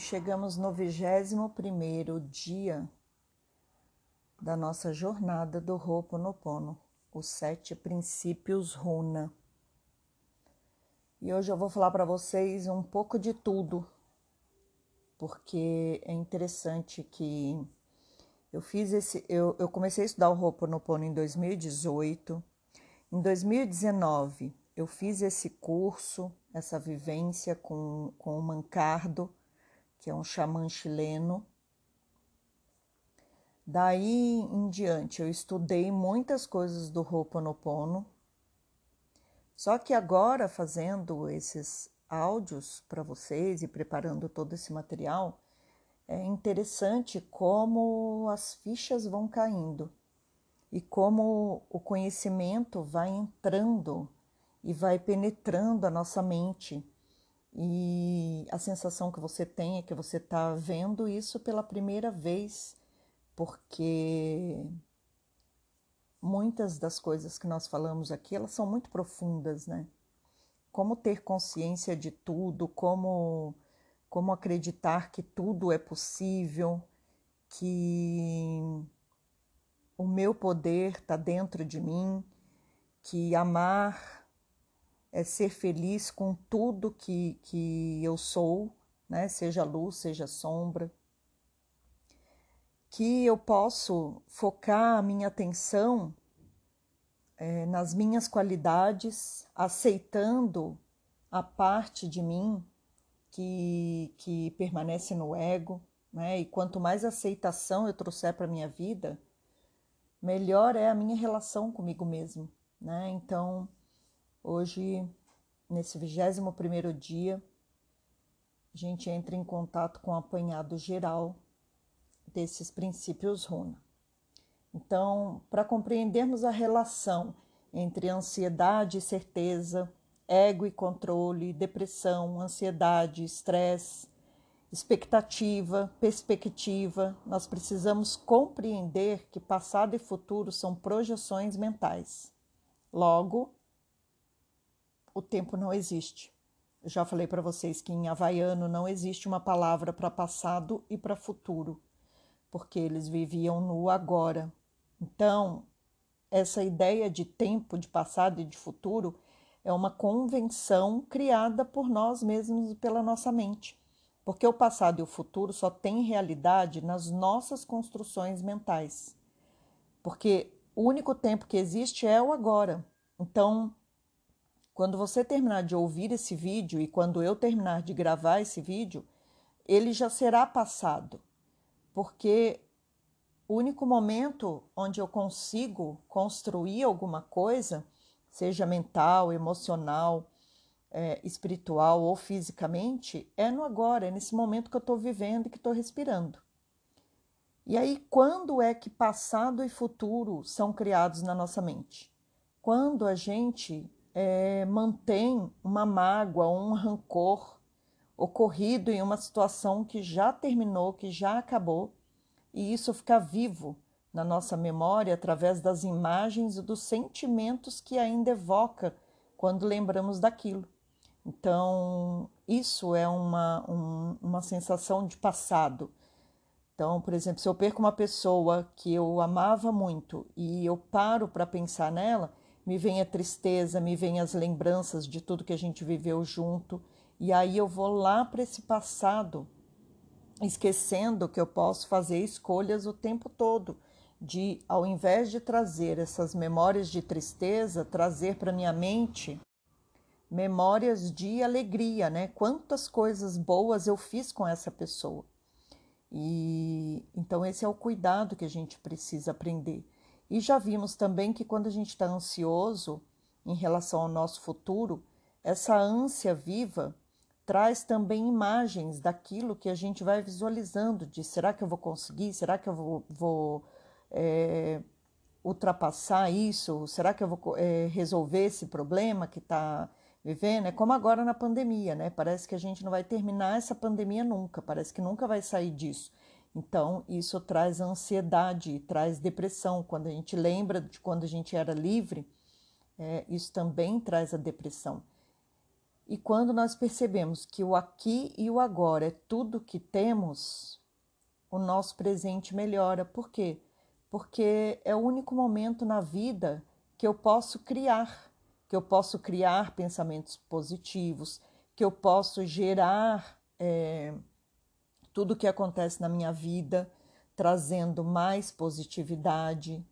chegamos no 21 dia da nossa jornada do Ho'oponopono, os sete princípios Runa. E hoje eu vou falar para vocês um pouco de tudo, porque é interessante que eu fiz esse, eu, eu comecei a estudar o Ho'oponopono em 2018. Em 2019, eu fiz esse curso, essa vivência com, com o Mancardo, que é um xamã chileno. Daí em diante, eu estudei muitas coisas do Ho'oponopono. Só que agora, fazendo esses áudios para vocês e preparando todo esse material, é interessante como as fichas vão caindo e como o conhecimento vai entrando e vai penetrando a nossa mente. E a sensação que você tem é que você está vendo isso pela primeira vez, porque muitas das coisas que nós falamos aqui, elas são muito profundas, né? Como ter consciência de tudo, como como acreditar que tudo é possível, que o meu poder está dentro de mim, que amar é ser feliz com tudo que, que eu sou, né? seja luz, seja sombra. Que eu posso focar a minha atenção é, nas minhas qualidades, aceitando a parte de mim que, que permanece no ego, né? E quanto mais aceitação eu trouxer para minha vida, melhor é a minha relação comigo mesmo, né? Então, hoje, nesse 21 primeiro dia, a gente entra em contato com o apanhado geral desses princípios runa. Então, para compreendermos a relação entre ansiedade e certeza, ego e controle, depressão, ansiedade, estresse, expectativa, perspectiva, nós precisamos compreender que passado e futuro são projeções mentais. Logo, o tempo não existe. Eu já falei para vocês que em havaiano não existe uma palavra para passado e para futuro, porque eles viviam no agora. Então, essa ideia de tempo, de passado e de futuro é uma convenção criada por nós mesmos e pela nossa mente. Porque o passado e o futuro só têm realidade nas nossas construções mentais. Porque o único tempo que existe é o agora. Então, quando você terminar de ouvir esse vídeo e quando eu terminar de gravar esse vídeo, ele já será passado. Porque o único momento onde eu consigo construir alguma coisa seja mental, emocional, é, espiritual ou fisicamente, é no agora, é nesse momento que eu estou vivendo e que estou respirando. E aí, quando é que passado e futuro são criados na nossa mente? Quando a gente é, mantém uma mágoa, um rancor ocorrido em uma situação que já terminou, que já acabou, e isso fica vivo na nossa memória através das imagens e dos sentimentos que ainda evoca quando lembramos daquilo. Então, isso é uma, um, uma sensação de passado. Então, por exemplo, se eu perco uma pessoa que eu amava muito e eu paro para pensar nela, me vem a tristeza, me vem as lembranças de tudo que a gente viveu junto, e aí eu vou lá para esse passado, esquecendo que eu posso fazer escolhas o tempo todo de, ao invés de trazer essas memórias de tristeza, trazer para minha mente memórias de alegria, né? Quantas coisas boas eu fiz com essa pessoa. E então esse é o cuidado que a gente precisa aprender. E já vimos também que quando a gente está ansioso em relação ao nosso futuro, essa ânsia viva traz também imagens daquilo que a gente vai visualizando de será que eu vou conseguir, será que eu vou, vou é, ultrapassar isso? Será que eu vou é, resolver esse problema que está vivendo? É como agora na pandemia, né? Parece que a gente não vai terminar essa pandemia nunca, parece que nunca vai sair disso. Então, isso traz ansiedade, traz depressão. Quando a gente lembra de quando a gente era livre, é, isso também traz a depressão. E quando nós percebemos que o aqui e o agora é tudo que temos, o nosso presente melhora. Por quê? Porque é o único momento na vida que eu posso criar, que eu posso criar pensamentos positivos, que eu posso gerar é, tudo o que acontece na minha vida, trazendo mais positividade.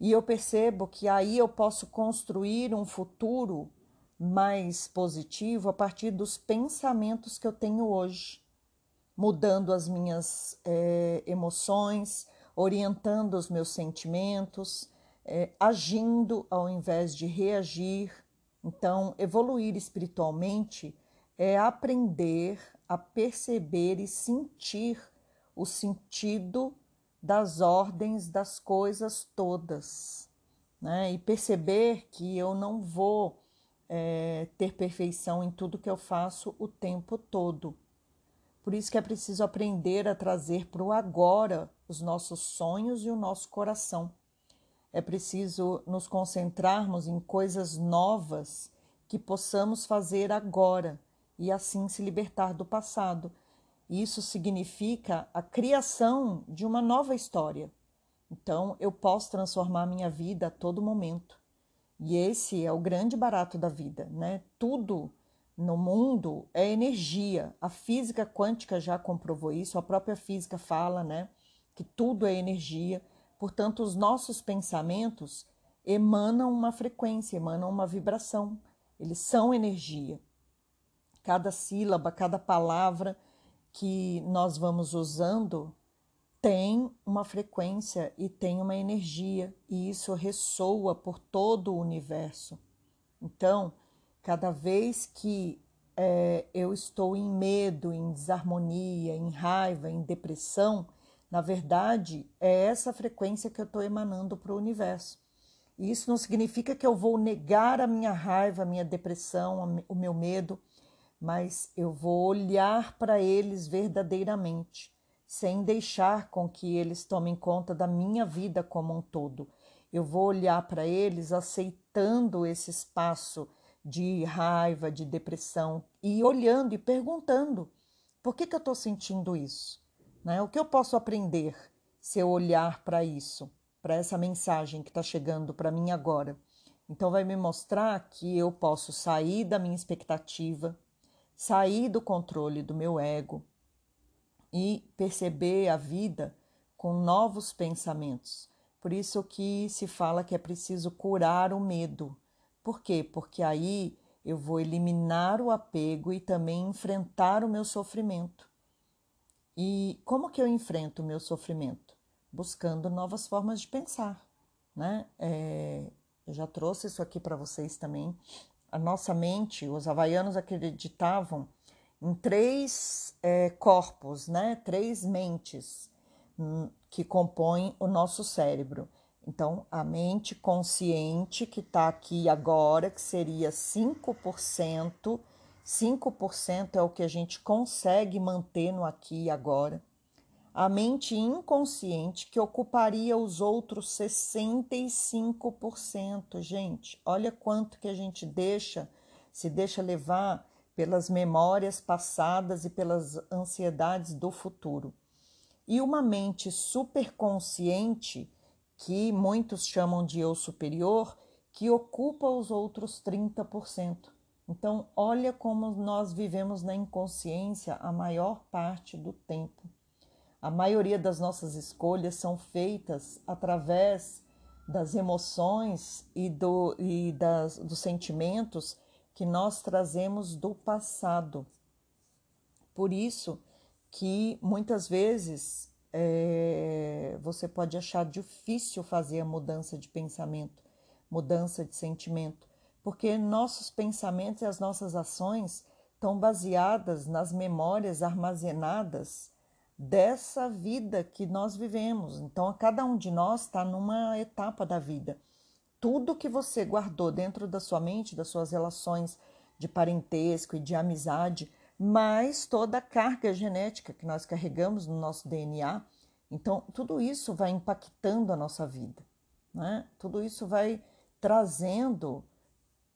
E eu percebo que aí eu posso construir um futuro mais positivo a partir dos pensamentos que eu tenho hoje, mudando as minhas é, emoções, orientando os meus sentimentos, é, agindo ao invés de reagir. Então, evoluir espiritualmente é aprender a perceber e sentir o sentido das ordens das coisas todas, né? E perceber que eu não vou é, ter perfeição em tudo que eu faço o tempo todo. Por isso que é preciso aprender a trazer para o agora os nossos sonhos e o nosso coração. É preciso nos concentrarmos em coisas novas que possamos fazer agora e assim se libertar do passado. Isso significa a criação de uma nova história. Então, eu posso transformar minha vida a todo momento. E esse é o grande barato da vida, né? Tudo no mundo é energia. A física quântica já comprovou isso, a própria física fala, né, que tudo é energia. Portanto, os nossos pensamentos emanam uma frequência, emanam uma vibração. Eles são energia. Cada sílaba, cada palavra que nós vamos usando tem uma frequência e tem uma energia, e isso ressoa por todo o universo. Então, cada vez que é, eu estou em medo, em desarmonia, em raiva, em depressão, na verdade é essa frequência que eu estou emanando para o universo. Isso não significa que eu vou negar a minha raiva, a minha depressão, o meu medo, mas eu vou olhar para eles verdadeiramente sem deixar com que eles tomem conta da minha vida como um todo. Eu vou olhar para eles aceitando esse espaço de raiva, de depressão e olhando e perguntando: por que, que eu estou sentindo isso? Né? O que eu posso aprender se eu olhar para isso, para essa mensagem que está chegando para mim agora? Então, vai me mostrar que eu posso sair da minha expectativa, sair do controle do meu ego, e perceber a vida com novos pensamentos. Por isso que se fala que é preciso curar o medo. Por quê? Porque aí eu vou eliminar o apego e também enfrentar o meu sofrimento. E como que eu enfrento o meu sofrimento? Buscando novas formas de pensar, né? É, eu já trouxe isso aqui para vocês também. A nossa mente, os havaianos acreditavam em três é, corpos, né? três mentes hum, que compõem o nosso cérebro. Então, a mente consciente que está aqui agora, que seria 5%, 5% é o que a gente consegue manter no aqui e agora. A mente inconsciente que ocuparia os outros 65%. Gente, olha quanto que a gente deixa, se deixa levar pelas memórias passadas e pelas ansiedades do futuro. E uma mente superconsciente, que muitos chamam de eu superior, que ocupa os outros 30%. Então, olha como nós vivemos na inconsciência a maior parte do tempo. A maioria das nossas escolhas são feitas através das emoções e, do, e das, dos sentimentos que nós trazemos do passado. Por isso que muitas vezes é, você pode achar difícil fazer a mudança de pensamento, mudança de sentimento, porque nossos pensamentos e as nossas ações estão baseadas nas memórias armazenadas dessa vida que nós vivemos. Então, cada um de nós está numa etapa da vida tudo que você guardou dentro da sua mente, das suas relações de parentesco e de amizade, mais toda a carga genética que nós carregamos no nosso DNA. Então, tudo isso vai impactando a nossa vida, né? Tudo isso vai trazendo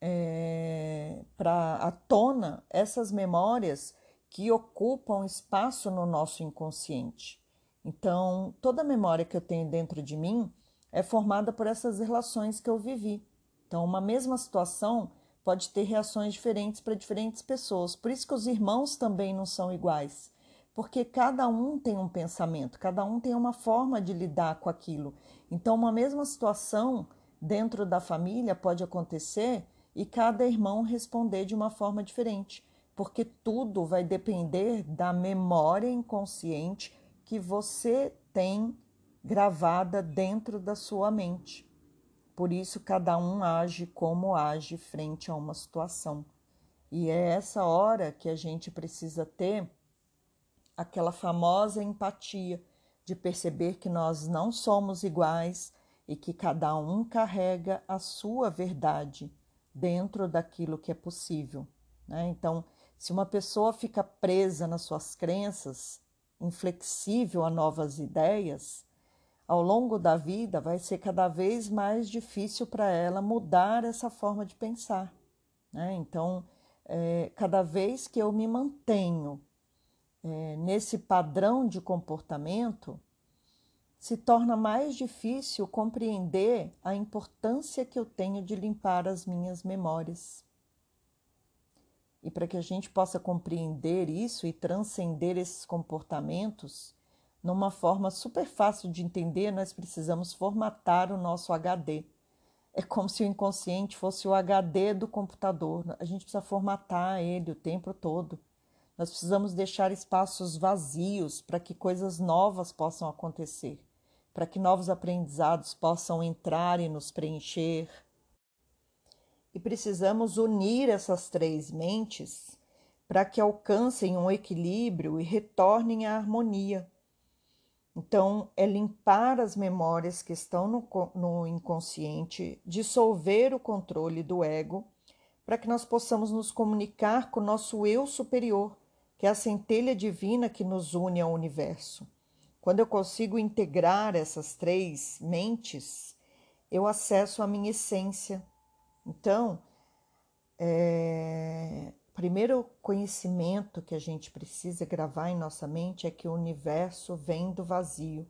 é, para à tona essas memórias que ocupam espaço no nosso inconsciente. Então, toda memória que eu tenho dentro de mim é formada por essas relações que eu vivi. Então, uma mesma situação pode ter reações diferentes para diferentes pessoas. Por isso que os irmãos também não são iguais, porque cada um tem um pensamento, cada um tem uma forma de lidar com aquilo. Então, uma mesma situação dentro da família pode acontecer e cada irmão responder de uma forma diferente, porque tudo vai depender da memória inconsciente que você tem gravada dentro da sua mente. Por isso, cada um age como age frente a uma situação. E é essa hora que a gente precisa ter aquela famosa empatia de perceber que nós não somos iguais e que cada um carrega a sua verdade dentro daquilo que é possível. Né? Então, se uma pessoa fica presa nas suas crenças, inflexível a novas ideias, ao longo da vida vai ser cada vez mais difícil para ela mudar essa forma de pensar. Né? Então, é, cada vez que eu me mantenho é, nesse padrão de comportamento, se torna mais difícil compreender a importância que eu tenho de limpar as minhas memórias. E para que a gente possa compreender isso e transcender esses comportamentos, numa forma super fácil de entender, nós precisamos formatar o nosso HD. É como se o inconsciente fosse o HD do computador. A gente precisa formatar ele o tempo todo. Nós precisamos deixar espaços vazios para que coisas novas possam acontecer, para que novos aprendizados possam entrar e nos preencher, e precisamos unir essas três mentes para que alcancem um equilíbrio e retornem à harmonia. Então, é limpar as memórias que estão no, no inconsciente, dissolver o controle do ego, para que nós possamos nos comunicar com o nosso eu superior, que é a centelha divina que nos une ao universo. Quando eu consigo integrar essas três mentes, eu acesso a minha essência, então, é, primeiro conhecimento que a gente precisa gravar em nossa mente é que o universo vem do vazio.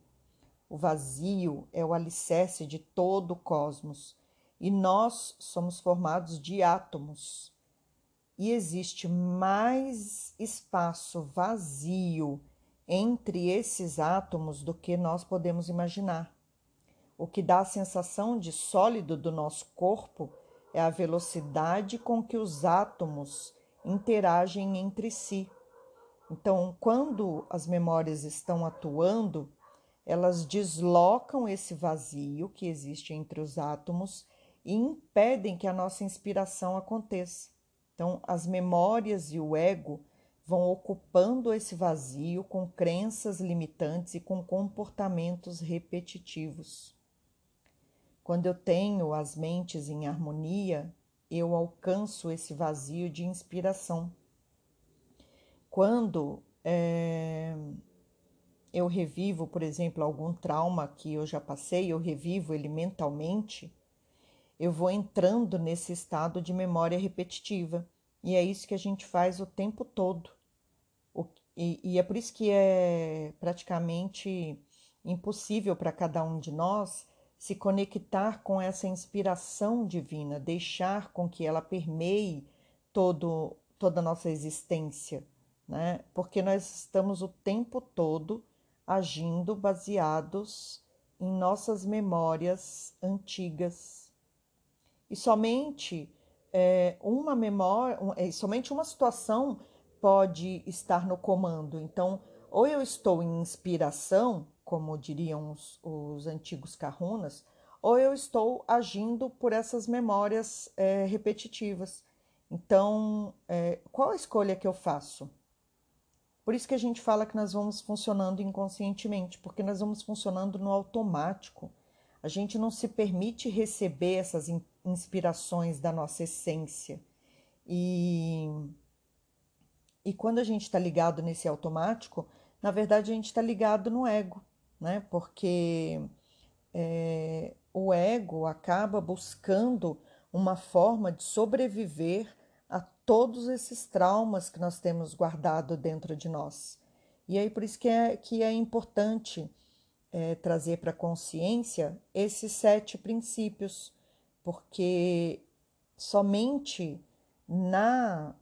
O vazio é o alicerce de todo o cosmos e nós somos formados de átomos. E existe mais espaço vazio entre esses átomos do que nós podemos imaginar. O que dá a sensação de sólido do nosso corpo é a velocidade com que os átomos interagem entre si. Então, quando as memórias estão atuando, elas deslocam esse vazio que existe entre os átomos e impedem que a nossa inspiração aconteça. Então, as memórias e o ego vão ocupando esse vazio com crenças limitantes e com comportamentos repetitivos. Quando eu tenho as mentes em harmonia, eu alcanço esse vazio de inspiração. Quando é, eu revivo, por exemplo, algum trauma que eu já passei, eu revivo ele mentalmente, eu vou entrando nesse estado de memória repetitiva. E é isso que a gente faz o tempo todo. E, e é por isso que é praticamente impossível para cada um de nós se conectar com essa inspiração divina, deixar com que ela permeie todo, toda a nossa existência, né? Porque nós estamos o tempo todo agindo baseados em nossas memórias antigas. E somente é, uma memória, é, somente uma situação pode estar no comando. Então, ou eu estou em inspiração, como diriam os, os antigos kahunas, ou eu estou agindo por essas memórias é, repetitivas. Então, é, qual a escolha que eu faço? Por isso que a gente fala que nós vamos funcionando inconscientemente, porque nós vamos funcionando no automático. A gente não se permite receber essas inspirações da nossa essência. E, e quando a gente está ligado nesse automático, na verdade a gente está ligado no ego né? Porque é, o ego acaba buscando uma forma de sobreviver a todos esses traumas que nós temos guardado dentro de nós. E aí por isso que é, que é importante é, trazer para a consciência esses sete princípios, porque somente na,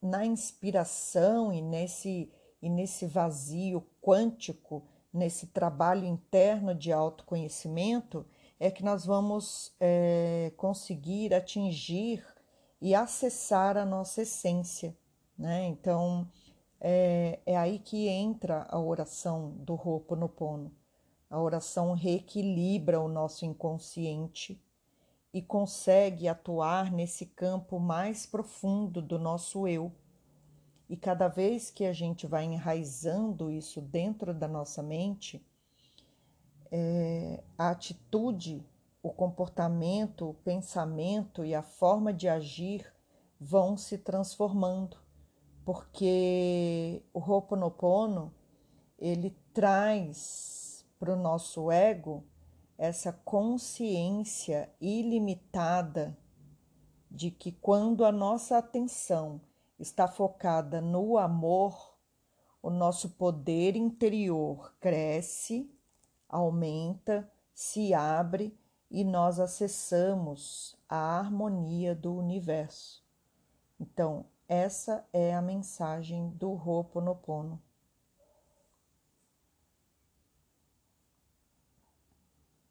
na inspiração e nesse, e nesse vazio quântico, nesse trabalho interno de autoconhecimento, é que nós vamos é, conseguir atingir e acessar a nossa essência. Né? Então, é, é aí que entra a oração do Ho'oponopono. A oração reequilibra o nosso inconsciente e consegue atuar nesse campo mais profundo do nosso eu. E cada vez que a gente vai enraizando isso dentro da nossa mente, é, a atitude, o comportamento, o pensamento e a forma de agir vão se transformando. Porque o Ho'oponopono ele traz para o nosso ego essa consciência ilimitada de que quando a nossa atenção está focada no amor, o nosso poder interior cresce, aumenta, se abre e nós acessamos a harmonia do universo. Então, essa é a mensagem do Ho'oponopono.